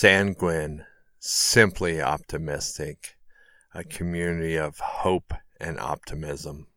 Sanguine, simply optimistic, a community of hope and optimism.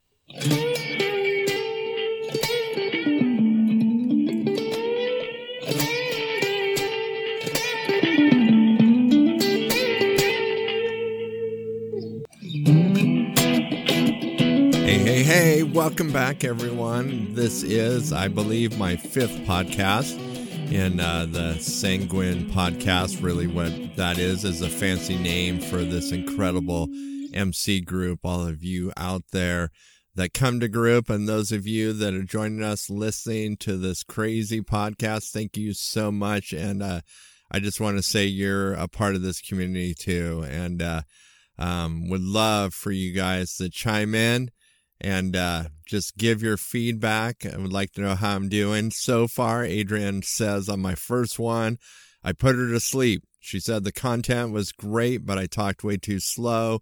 Hey, hey, hey, welcome back, everyone. This is, I believe, my fifth podcast in uh, the Sanguine podcast. Really, what that is is a fancy name for this incredible MC group. All of you out there that come to group, and those of you that are joining us listening to this crazy podcast, thank you so much. And uh, I just want to say you're a part of this community too, and uh, um, would love for you guys to chime in and uh, just give your feedback. I would like to know how I'm doing so far. Adrian says on my first one, I put her to sleep. She said the content was great, but I talked way too slow.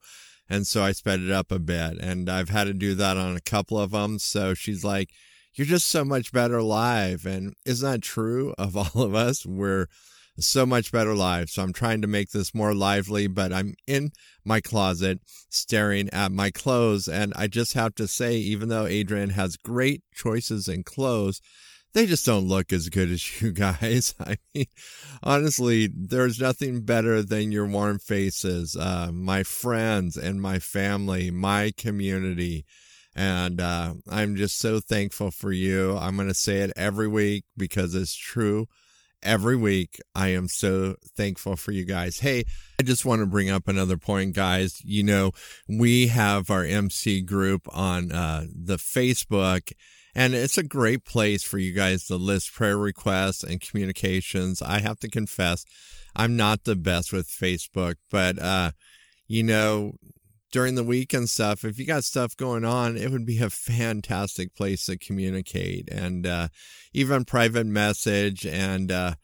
And so I sped it up a bit. And I've had to do that on a couple of them. So she's like, You're just so much better live. And isn't that true of all of us? We're so much better live. So I'm trying to make this more lively, but I'm in my closet staring at my clothes. And I just have to say, even though Adrian has great choices in clothes, they just don't look as good as you guys. I mean, honestly, there's nothing better than your warm faces, uh, my friends and my family, my community. And uh, I'm just so thankful for you. I'm going to say it every week because it's true every week. I am so thankful for you guys. Hey, I just want to bring up another point, guys. You know, we have our MC group on uh, the Facebook, and it's a great place for you guys to list prayer requests and communications. I have to confess, I'm not the best with Facebook, but, uh, you know, during the week and stuff, if you got stuff going on, it would be a fantastic place to communicate and uh, even private message. And uh,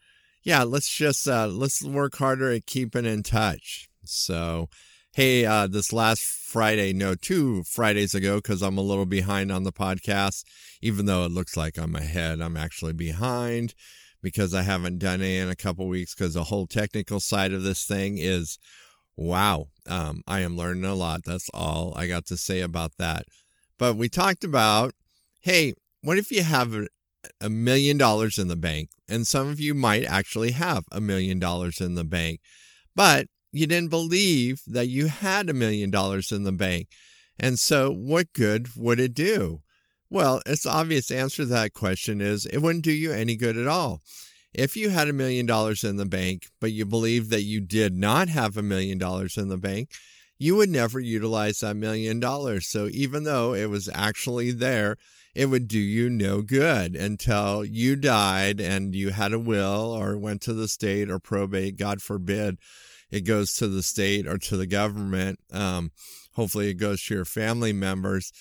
yeah, let's just uh, let's work harder at keeping in touch. So, hey, uh, this last Friday, no, two Fridays ago, because I'm a little behind on the podcast, even though it looks like I'm ahead, I'm actually behind because I haven't done it in a couple weeks because the whole technical side of this thing is Wow. Um, I am learning a lot. That's all I got to say about that. But we talked about hey, what if you have a million dollars in the bank? And some of you might actually have a million dollars in the bank, but you didn't believe that you had a million dollars in the bank. And so, what good would it do? Well, it's obvious answer to that question is it wouldn't do you any good at all. If you had a million dollars in the bank, but you believe that you did not have a million dollars in the bank, you would never utilize that million dollars. So even though it was actually there, it would do you no good until you died and you had a will or went to the state or probate. God forbid it goes to the state or to the government. Um, hopefully, it goes to your family members.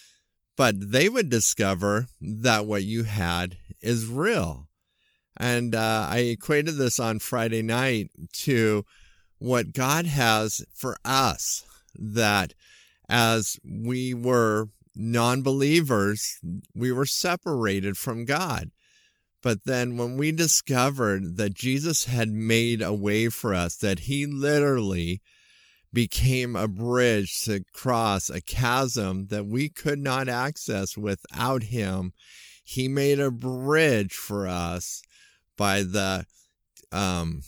But they would discover that what you had is real. And uh, I equated this on Friday night to what God has for us that as we were non believers, we were separated from God. But then when we discovered that Jesus had made a way for us, that he literally became a bridge to cross a chasm that we could not access without him, he made a bridge for us by the um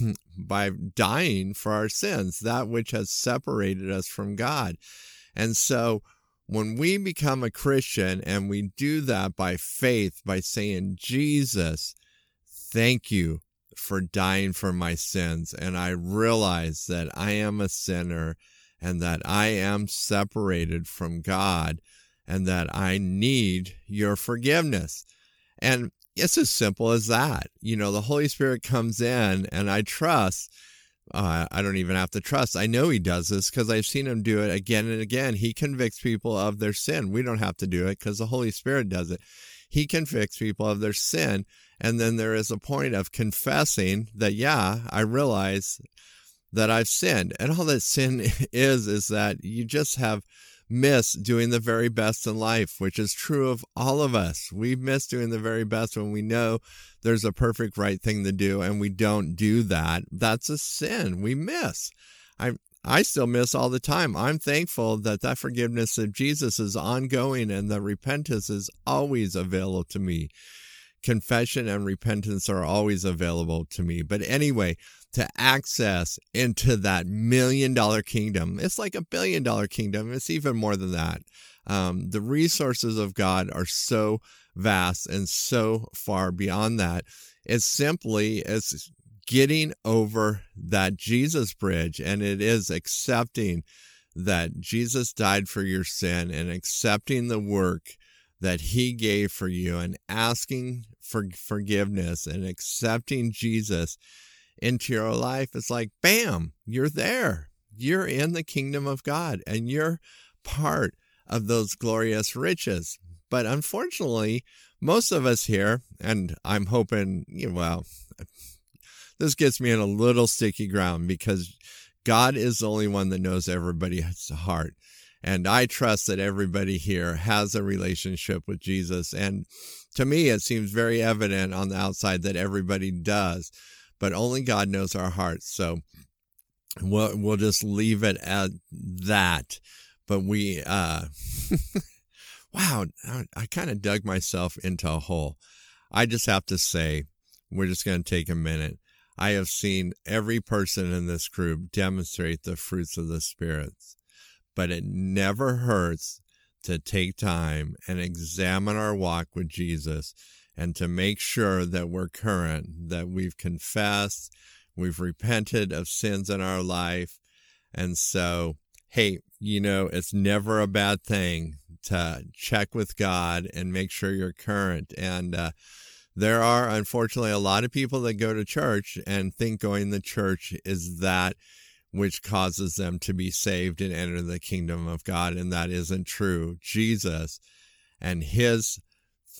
by dying for our sins that which has separated us from God. And so when we become a Christian and we do that by faith by saying Jesus thank you for dying for my sins and I realize that I am a sinner and that I am separated from God and that I need your forgiveness. And it's as simple as that. You know, the Holy Spirit comes in, and I trust. Uh, I don't even have to trust. I know he does this because I've seen him do it again and again. He convicts people of their sin. We don't have to do it because the Holy Spirit does it. He convicts people of their sin. And then there is a point of confessing that, yeah, I realize that I've sinned. And all that sin is, is that you just have miss doing the very best in life, which is true of all of us. We miss doing the very best when we know there's a perfect right thing to do and we don't do that. That's a sin. We miss. I I still miss all the time. I'm thankful that that forgiveness of Jesus is ongoing and that repentance is always available to me. Confession and repentance are always available to me. But anyway, to access into that million dollar kingdom. It's like a billion dollar kingdom. It's even more than that. Um, the resources of God are so vast and so far beyond that. It's simply as getting over that Jesus bridge, and it is accepting that Jesus died for your sin and accepting the work that he gave for you and asking for forgiveness and accepting Jesus into your life, it's like, bam, you're there. You're in the kingdom of God and you're part of those glorious riches. But unfortunately, most of us here, and I'm hoping, you know, well, this gets me in a little sticky ground because God is the only one that knows everybody's heart. And I trust that everybody here has a relationship with Jesus. And to me, it seems very evident on the outside that everybody does but only God knows our hearts. So we'll, we'll just leave it at that. But we, uh, wow, I, I kind of dug myself into a hole. I just have to say, we're just going to take a minute. I have seen every person in this group demonstrate the fruits of the spirits, but it never hurts to take time and examine our walk with Jesus and to make sure that we're current, that we've confessed, we've repented of sins in our life. And so, hey, you know, it's never a bad thing to check with God and make sure you're current. And uh, there are, unfortunately, a lot of people that go to church and think going to church is that which causes them to be saved and enter the kingdom of God. And that isn't true. Jesus and his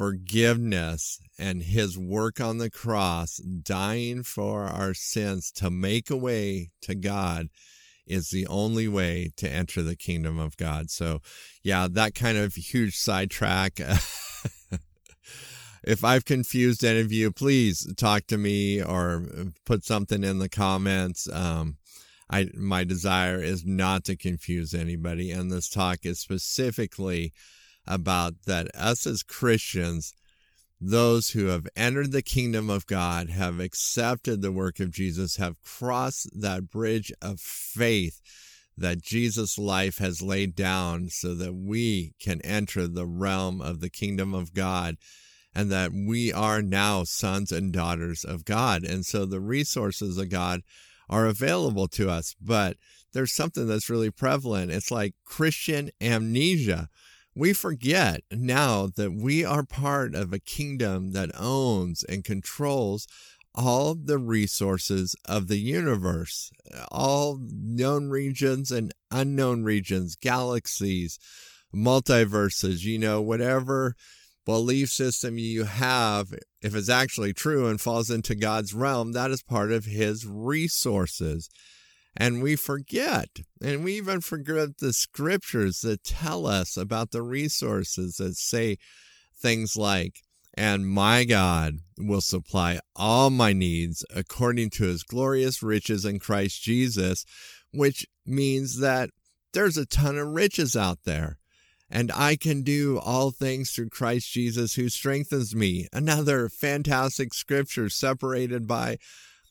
forgiveness and his work on the cross, dying for our sins to make a way to God is the only way to enter the kingdom of God. So, yeah, that kind of huge sidetrack. if I've confused any of you, please talk to me or put something in the comments. Um, I my desire is not to confuse anybody, and this talk is specifically about that us as Christians, those who have entered the kingdom of God, have accepted the work of Jesus, have crossed that bridge of faith that Jesus' life has laid down so that we can enter the realm of the kingdom of God and that we are now sons and daughters of God. And so the resources of God are available to us. But there's something that's really prevalent. It's like Christian amnesia we forget now that we are part of a kingdom that owns and controls all the resources of the universe, all known regions and unknown regions, galaxies, multiverses, you know, whatever belief system you have, if it's actually true and falls into God's realm, that is part of his resources and we forget. And we even forget the scriptures that tell us about the resources that say things like, and my God will supply all my needs according to his glorious riches in Christ Jesus, which means that there's a ton of riches out there. And I can do all things through Christ Jesus who strengthens me. Another fantastic scripture separated by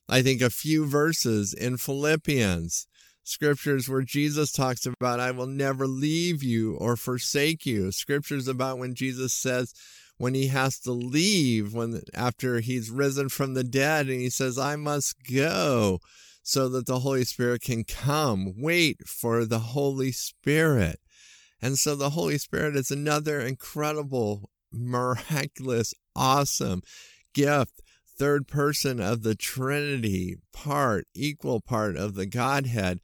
I think, a few verses in Philippians, scriptures where Jesus talks about, I will never leave you or forsake you. Scriptures about when Jesus says, when he has to leave when after he's risen from the dead and he says i must go so that the holy spirit can come wait for the holy spirit and so the holy spirit is another incredible miraculous awesome gift third person of the Trinity, part, equal part of the Godhead.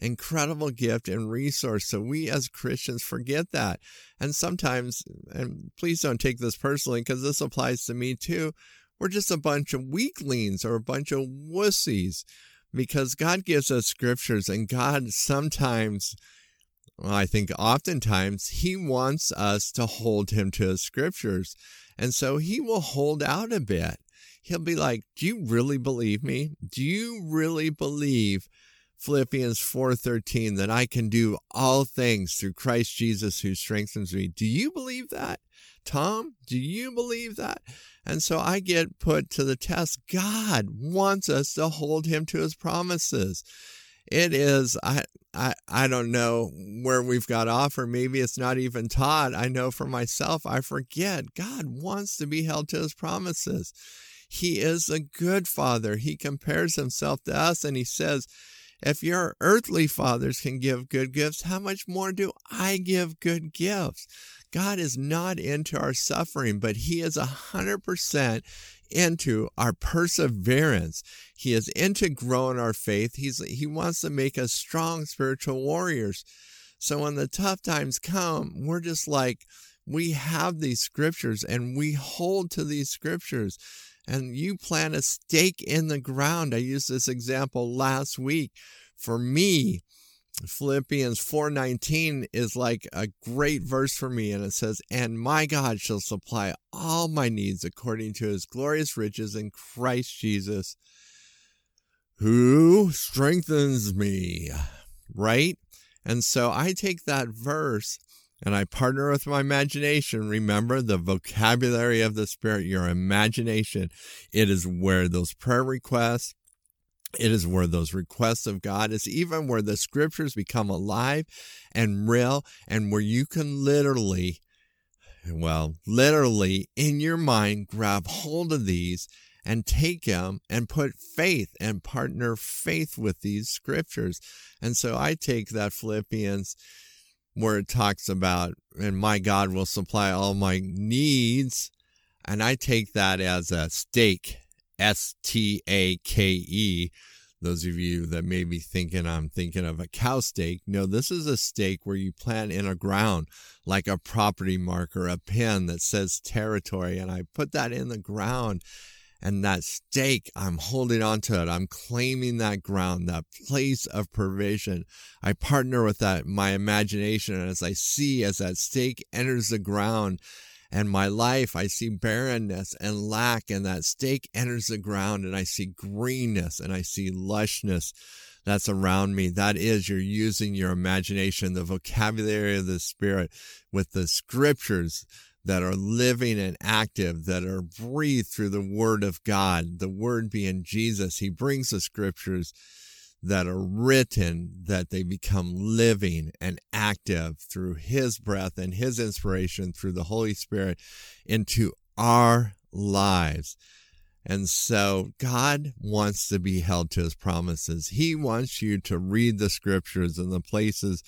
Incredible gift and resource. So we as Christians forget that. And sometimes, and please don't take this personally because this applies to me too, we're just a bunch of weaklings or a bunch of wussies because God gives us scriptures and God sometimes well, I think oftentimes he wants us to hold him to his scriptures. And so he will hold out a bit. He'll be like, Do you really believe me? Do you really believe Philippians 4:13 that I can do all things through Christ Jesus who strengthens me? Do you believe that? Tom, do you believe that? And so I get put to the test. God wants us to hold him to his promises. It is, I, I, I don't know where we've got off, or maybe it's not even taught. I know for myself, I forget. God wants to be held to his promises. He is a good father. He compares himself to us and he says, if your earthly fathers can give good gifts, how much more do I give good gifts? God is not into our suffering, but He is a hundred percent into our perseverance. He is into growing our faith. He's He wants to make us strong spiritual warriors. So when the tough times come, we're just like, we have these scriptures and we hold to these scriptures. And you plant a stake in the ground. I used this example last week. For me, Philippians 4:19 is like a great verse for me and it says and my God shall supply all my needs according to his glorious riches in Christ Jesus who strengthens me right and so I take that verse and I partner with my imagination. Remember the vocabulary of the Spirit, your imagination. It is where those prayer requests, it is where those requests of God is even where the scriptures become alive and real and where you can literally, well, literally in your mind grab hold of these and take them and put faith and partner faith with these scriptures. And so I take that Philippians where it talks about, and my God will supply all my needs. And I take that as a stake S T A K E. Those of you that may be thinking I'm thinking of a cow steak. No, this is a stake where you plant in a ground like a property marker, a pin that says territory. And I put that in the ground and that stake, I'm holding on to it. I'm claiming that ground, that place of provision. I partner with that, my imagination. And as I see, as that stake enters the ground, and my life, I see barrenness and lack, and that stake enters the ground, and I see greenness and I see lushness that's around me. That is, you're using your imagination, the vocabulary of the Spirit with the scriptures that are living and active, that are breathed through the Word of God, the Word being Jesus. He brings the scriptures that are written that they become living and active through his breath and his inspiration through the Holy Spirit into our lives. And so God wants to be held to his promises. He wants you to read the scriptures and the places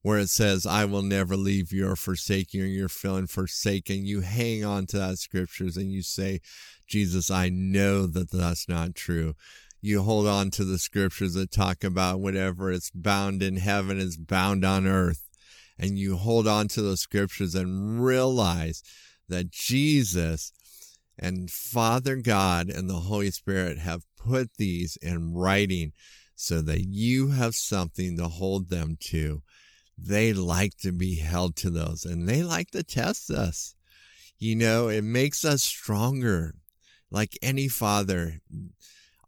where it says, I will never leave you or forsake you, and you're feeling forsaken. You hang on to that scriptures and you say, Jesus, I know that that's not true you hold on to the scriptures that talk about whatever is bound in heaven is bound on earth. And you hold on to those scriptures and realize that Jesus and Father God and the Holy Spirit have put these in writing so that you have something to hold them to. They like to be held to those and they like to test us. You know, it makes us stronger. Like any father,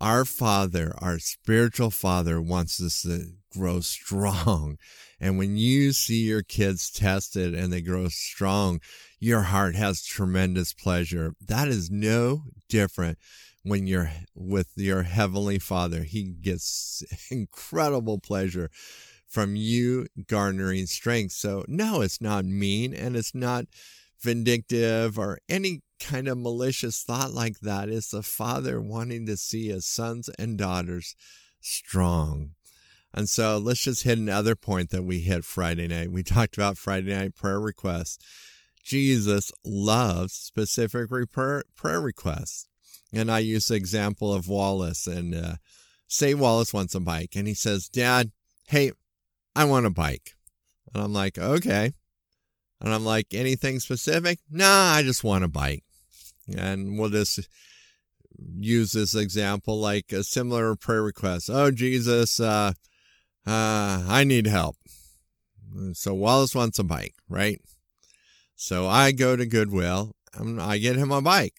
our Father, our spiritual Father, wants us to grow strong. And when you see your kids tested and they grow strong, your heart has tremendous pleasure. That is no different when you're with your Heavenly Father. He gets incredible pleasure from you garnering strength. So, no, it's not mean and it's not vindictive or any kind of malicious thought like that is the father wanting to see his sons and daughters strong. And so let's just hit another point that we hit Friday night. We talked about Friday night prayer requests. Jesus loves specific prayer, prayer requests. And I use the example of Wallace and uh, say Wallace wants a bike and he says, Dad, hey, I want a bike. And I'm like, okay. And I'm like, anything specific? Nah, I just want a bike. And we'll just use this example like a similar prayer request. Oh, Jesus, uh, uh, I need help. So Wallace wants a bike, right? So I go to Goodwill and I get him a bike.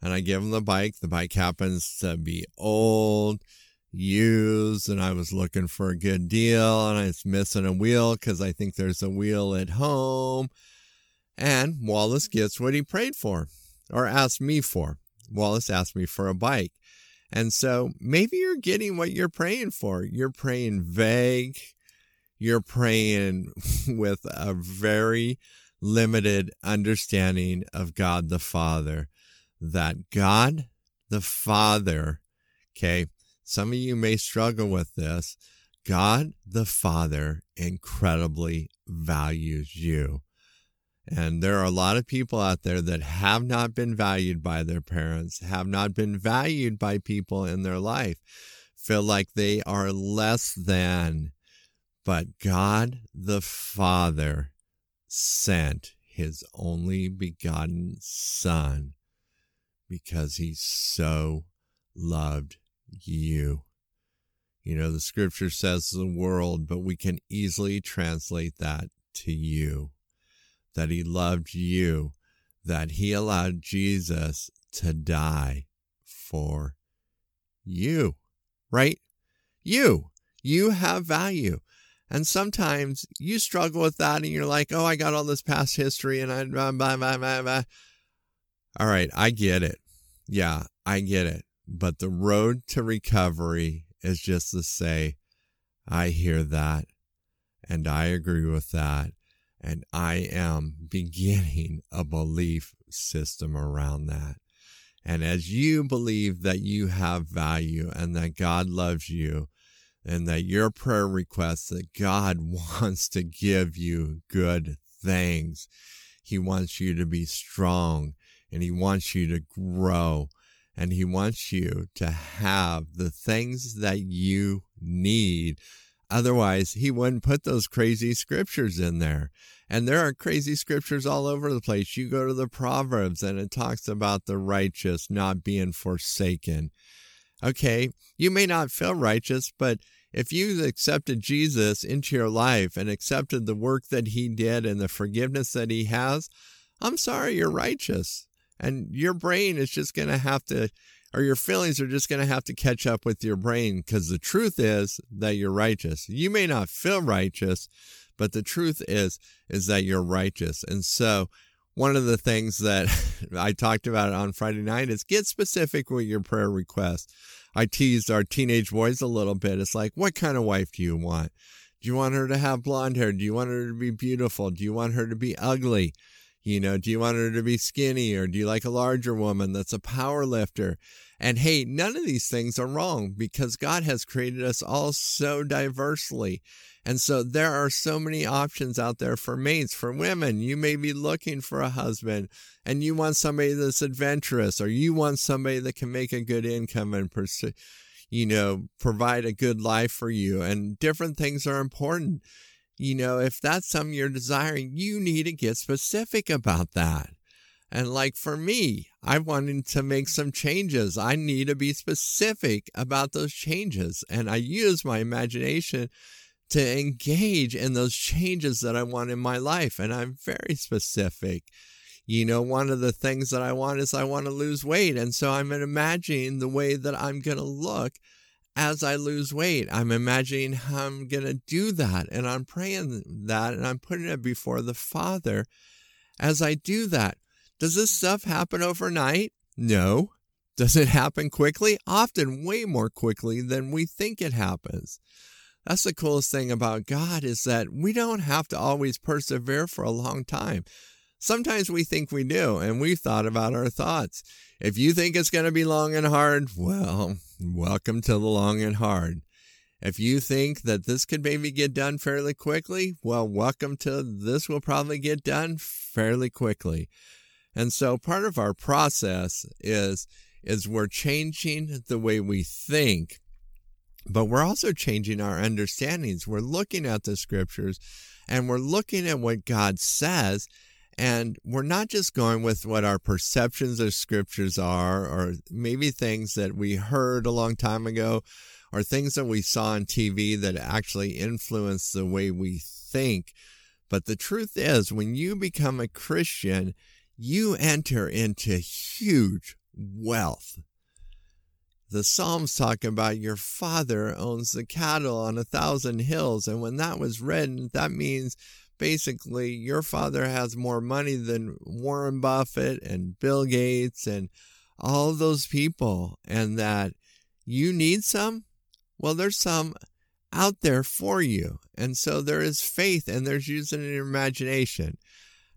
And I give him the bike. The bike happens to be old, used, and I was looking for a good deal and I was missing a wheel because I think there's a wheel at home. And Wallace gets what he prayed for or asked me for. Wallace asked me for a bike. And so maybe you're getting what you're praying for. You're praying vague. You're praying with a very limited understanding of God the Father. That God the Father, okay, some of you may struggle with this. God the Father incredibly values you. And there are a lot of people out there that have not been valued by their parents, have not been valued by people in their life, feel like they are less than. But God the Father sent his only begotten Son because he so loved you. You know, the scripture says the world, but we can easily translate that to you that he loved you, that he allowed Jesus to die for you, right? You, you have value. And sometimes you struggle with that and you're like, oh, I got all this past history and I, blah, blah, blah, blah, blah. all right, I get it. Yeah, I get it. But the road to recovery is just to say, I hear that and I agree with that and I am beginning a belief system around that. And as you believe that you have value and that God loves you, and that your prayer requests that God wants to give you good things. He wants you to be strong and he wants you to grow and he wants you to have the things that you need. Otherwise, he wouldn't put those crazy scriptures in there. And there are crazy scriptures all over the place. You go to the Proverbs and it talks about the righteous not being forsaken. Okay, you may not feel righteous, but if you accepted Jesus into your life and accepted the work that he did and the forgiveness that he has, I'm sorry, you're righteous. And your brain is just going to have to, or your feelings are just going to have to catch up with your brain because the truth is that you're righteous. You may not feel righteous, but the truth is, is that you're righteous. And so one of the things that I talked about on Friday night is get specific with your prayer request. I teased our teenage boys a little bit. It's like, what kind of wife do you want? Do you want her to have blonde hair? Do you want her to be beautiful? Do you want her to be ugly? You know, do you want her to be skinny or do you like a larger woman that's a power lifter? And hey, none of these things are wrong because God has created us all so diversely. And so there are so many options out there for mates, for women. You may be looking for a husband and you want somebody that's adventurous or you want somebody that can make a good income and pursue, you know, provide a good life for you. And different things are important. You know, if that's something you're desiring, you need to get specific about that. And like for me, I wanted to make some changes. I need to be specific about those changes. And I use my imagination to engage in those changes that I want in my life. And I'm very specific. You know, one of the things that I want is I want to lose weight. And so I'm imagining the way that I'm going to look as I lose weight. I'm imagining how I'm going to do that. And I'm praying that and I'm putting it before the Father as I do that. Does this stuff happen overnight? No. Does it happen quickly? Often way more quickly than we think it happens. That's the coolest thing about God is that we don't have to always persevere for a long time. Sometimes we think we do, and we've thought about our thoughts. If you think it's going to be long and hard, well, welcome to the long and hard. If you think that this could maybe get done fairly quickly, well, welcome to this will probably get done fairly quickly. And so part of our process is is we're changing the way we think but we're also changing our understandings. We're looking at the scriptures and we're looking at what God says. And we're not just going with what our perceptions of scriptures are, or maybe things that we heard a long time ago, or things that we saw on TV that actually influence the way we think. But the truth is, when you become a Christian, you enter into huge wealth. The Psalms talk about your father owns the cattle on a thousand hills. And when that was written, that means basically your father has more money than Warren Buffett and Bill Gates and all those people. And that you need some? Well, there's some out there for you. And so there is faith and there's using your imagination.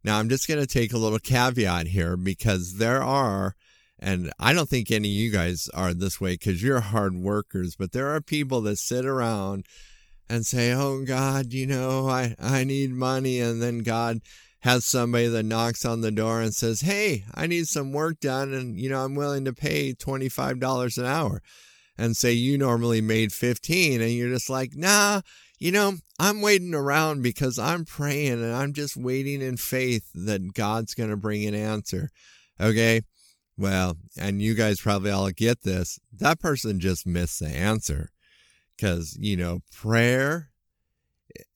Now, I'm just going to take a little caveat here because there are, and I don't think any of you guys are this way because you're hard workers, but there are people that sit around and say, Oh God, you know, I, I need money. And then God has somebody that knocks on the door and says, Hey, I need some work done. And, you know, I'm willing to pay $25 an hour and say you normally made 15 and you're just like, nah, you know, I'm waiting around because I'm praying and I'm just waiting in faith that God's going to bring an answer. Okay. Well, and you guys probably all get this. That person just missed the answer because, you know, prayer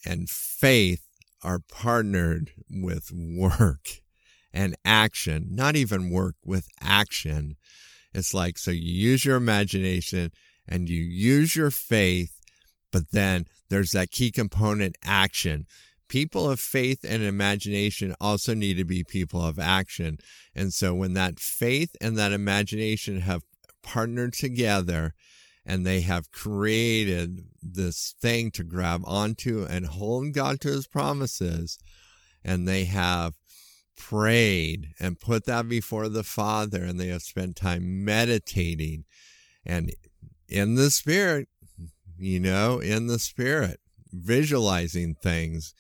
and faith are partnered with work and action, not even work with action. It's like, so you use your imagination and you use your faith, but then there's that key component action. People of faith and imagination also need to be people of action. And so when that faith and that imagination have partnered together and they have created this thing to grab onto and hold God to his promises, and they have prayed and put that before the Father, and they have spent time meditating and in the Spirit, you know, in the Spirit, visualizing things,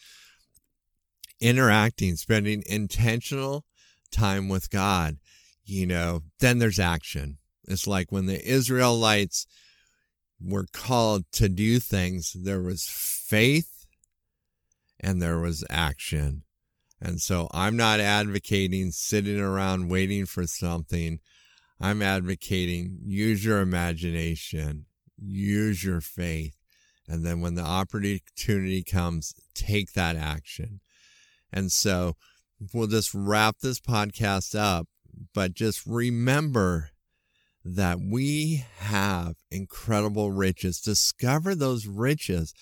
interacting, spending intentional time with God, you know, then there's action. It's like when the Israelites were called to do things, there was faith and there was action. And so I'm not advocating sitting around waiting for something. I'm advocating use your imagination, use your faith. And then when the opportunity comes, take that action. And so we'll just wrap this podcast up, but just remember that we have incredible riches. Discover those riches.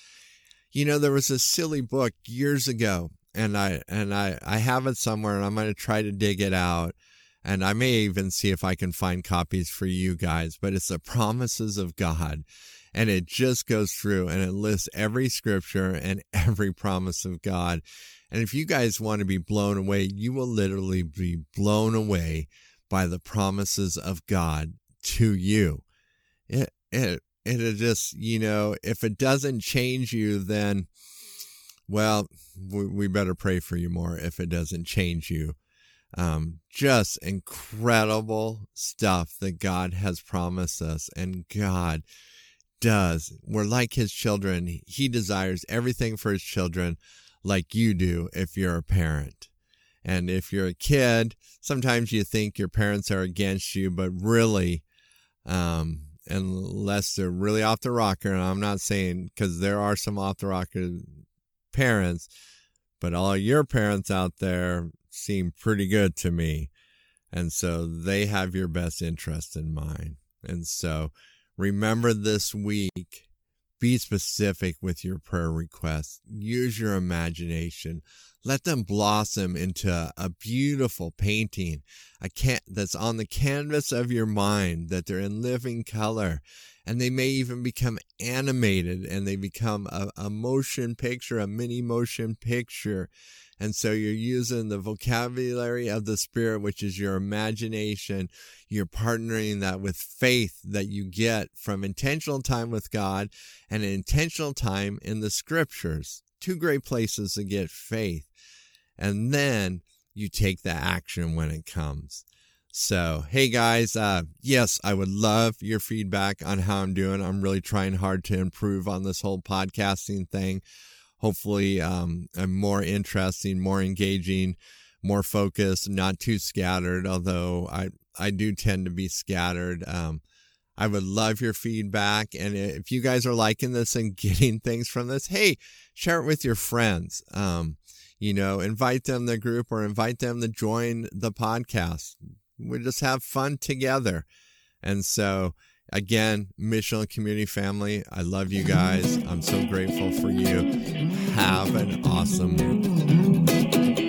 You know, there was a silly book years ago and I and I I have it somewhere, and I'm going to try to dig it out. And I may even see if I can find copies for you guys, but it's the promises of God. And it just goes through and it lists every scripture and every promise of God. And if you guys want to be blown away, you will literally be blown away by the promises of God to you. It, it, it just, you know, if it doesn't change you, then well, we, we better pray for you more if it doesn't change you. Um, just incredible stuff that God has promised us, and God does. We're like His children. He desires everything for His children, like you do if you're a parent. And if you're a kid, sometimes you think your parents are against you, but really, um, unless they're really off the rocker, and I'm not saying because there are some off the rocker parents, but all your parents out there seem pretty good to me. And so they have your best interest in mind. And so remember this week, be specific with your prayer requests. Use your imagination. Let them blossom into a beautiful painting, a can- that's on the canvas of your mind, that they're in living color, and they may even become animated and they become a, a motion picture, a mini motion picture. And so you're using the vocabulary of the spirit, which is your imagination. You're partnering that with faith that you get from intentional time with God and intentional time in the scriptures. Two great places to get faith. And then you take the action when it comes. So, hey guys, uh, yes, I would love your feedback on how I'm doing. I'm really trying hard to improve on this whole podcasting thing. Hopefully, um, I'm more interesting, more engaging, more focused, not too scattered, although I, I do tend to be scattered. Um, I would love your feedback. And if you guys are liking this and getting things from this, hey, share it with your friends. Um, you know, invite them to the group or invite them to join the podcast. We just have fun together. And so, again, Michelin Community Family, I love you guys. I'm so grateful for you. Have an awesome week.